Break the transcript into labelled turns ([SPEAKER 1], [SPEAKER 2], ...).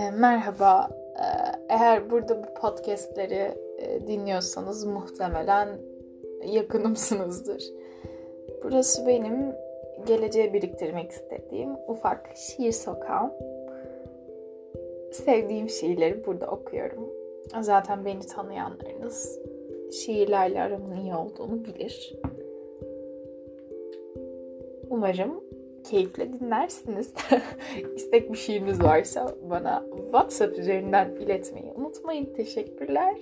[SPEAKER 1] E, merhaba. E, eğer burada bu podcastleri e, dinliyorsanız muhtemelen yakınımsınızdır. Burası benim geleceğe biriktirmek istediğim ufak şiir sokağım. Sevdiğim şiirleri burada okuyorum. Zaten beni tanıyanlarınız şiirlerle aramın iyi olduğunu bilir. Umarım keyifle dinlersiniz. İstek bir şiiriniz varsa bana WhatsApp üzerinden iletmeyi unutmayın. Teşekkürler.